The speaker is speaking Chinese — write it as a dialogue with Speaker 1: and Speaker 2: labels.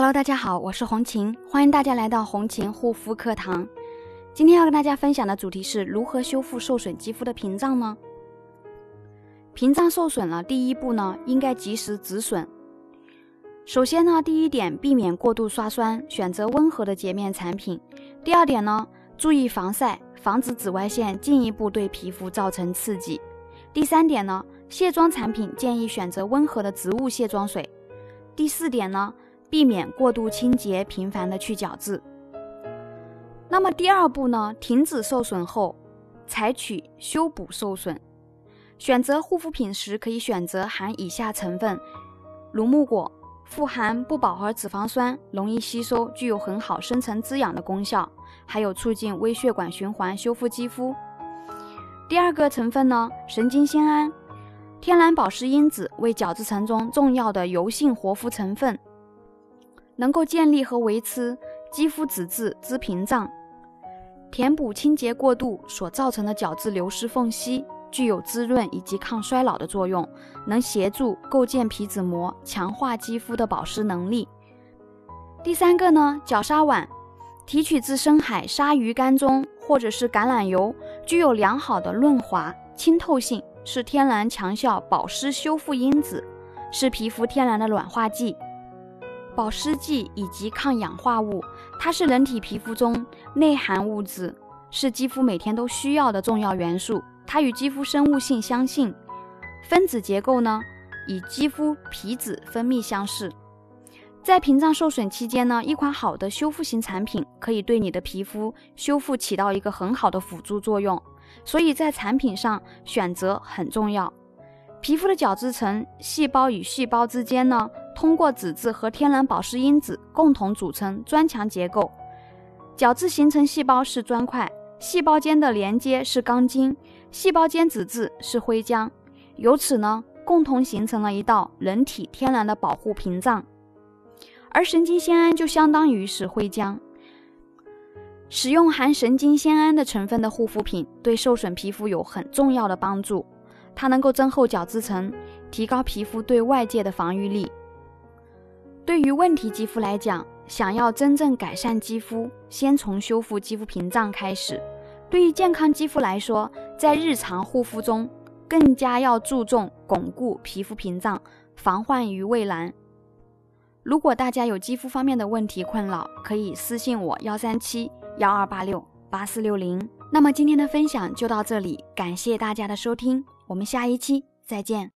Speaker 1: Hello，大家好，我是红琴，欢迎大家来到红琴护肤课堂。今天要跟大家分享的主题是如何修复受损肌肤的屏障呢？屏障受损了，第一步呢，应该及时止损。首先呢，第一点，避免过度刷酸，选择温和的洁面产品。第二点呢，注意防晒，防止紫外线进一步对皮肤造成刺激。第三点呢，卸妆产品建议选择温和的植物卸妆水。第四点呢。避免过度清洁，频繁的去角质。那么第二步呢？停止受损后，采取修补受损。选择护肤品时，可以选择含以下成分：乳木果，富含不饱和脂肪酸，容易吸收，具有很好深层滋养的功效，还有促进微血管循环，修复肌肤。第二个成分呢？神经酰胺，天然保湿因子，为角质层中重要的油性活肤成分。能够建立和维持肌肤脂质之屏障，填补清洁过度所造成的角质流失缝隙，具有滋润以及抗衰老的作用，能协助构建皮脂膜，强化肌肤的保湿能力。第三个呢，角鲨烷提取自深海鲨鱼干中，或者是橄榄油，具有良好的润滑、清透性，是天然强效保湿修复因子，是皮肤天然的软化剂。保湿剂以及抗氧化物，它是人体皮肤中内含物质，是肌肤每天都需要的重要元素。它与肌肤生物性相近，分子结构呢，与肌肤皮脂分泌相似。在屏障受损期间呢，一款好的修复型产品可以对你的皮肤修复起到一个很好的辅助作用。所以在产品上选择很重要。皮肤的角质层，细胞与细胞之间呢？通过脂质和天然保湿因子共同组成砖墙结构，角质形成细胞是砖块，细胞间的连接是钢筋，细胞间脂质是灰浆，由此呢，共同形成了一道人体天然的保护屏障。而神经酰胺就相当于是灰浆，使用含神经酰胺的成分的护肤品，对受损皮肤有很重要的帮助，它能够增厚角质层，提高皮肤对外界的防御力。对于问题肌肤来讲，想要真正改善肌肤，先从修复肌肤屏障开始。对于健康肌肤来说，在日常护肤中，更加要注重巩固皮肤屏障，防患于未然。如果大家有肌肤方面的问题困扰，可以私信我幺三七幺二八六八四六零。那么今天的分享就到这里，感谢大家的收听，我们下一期再见。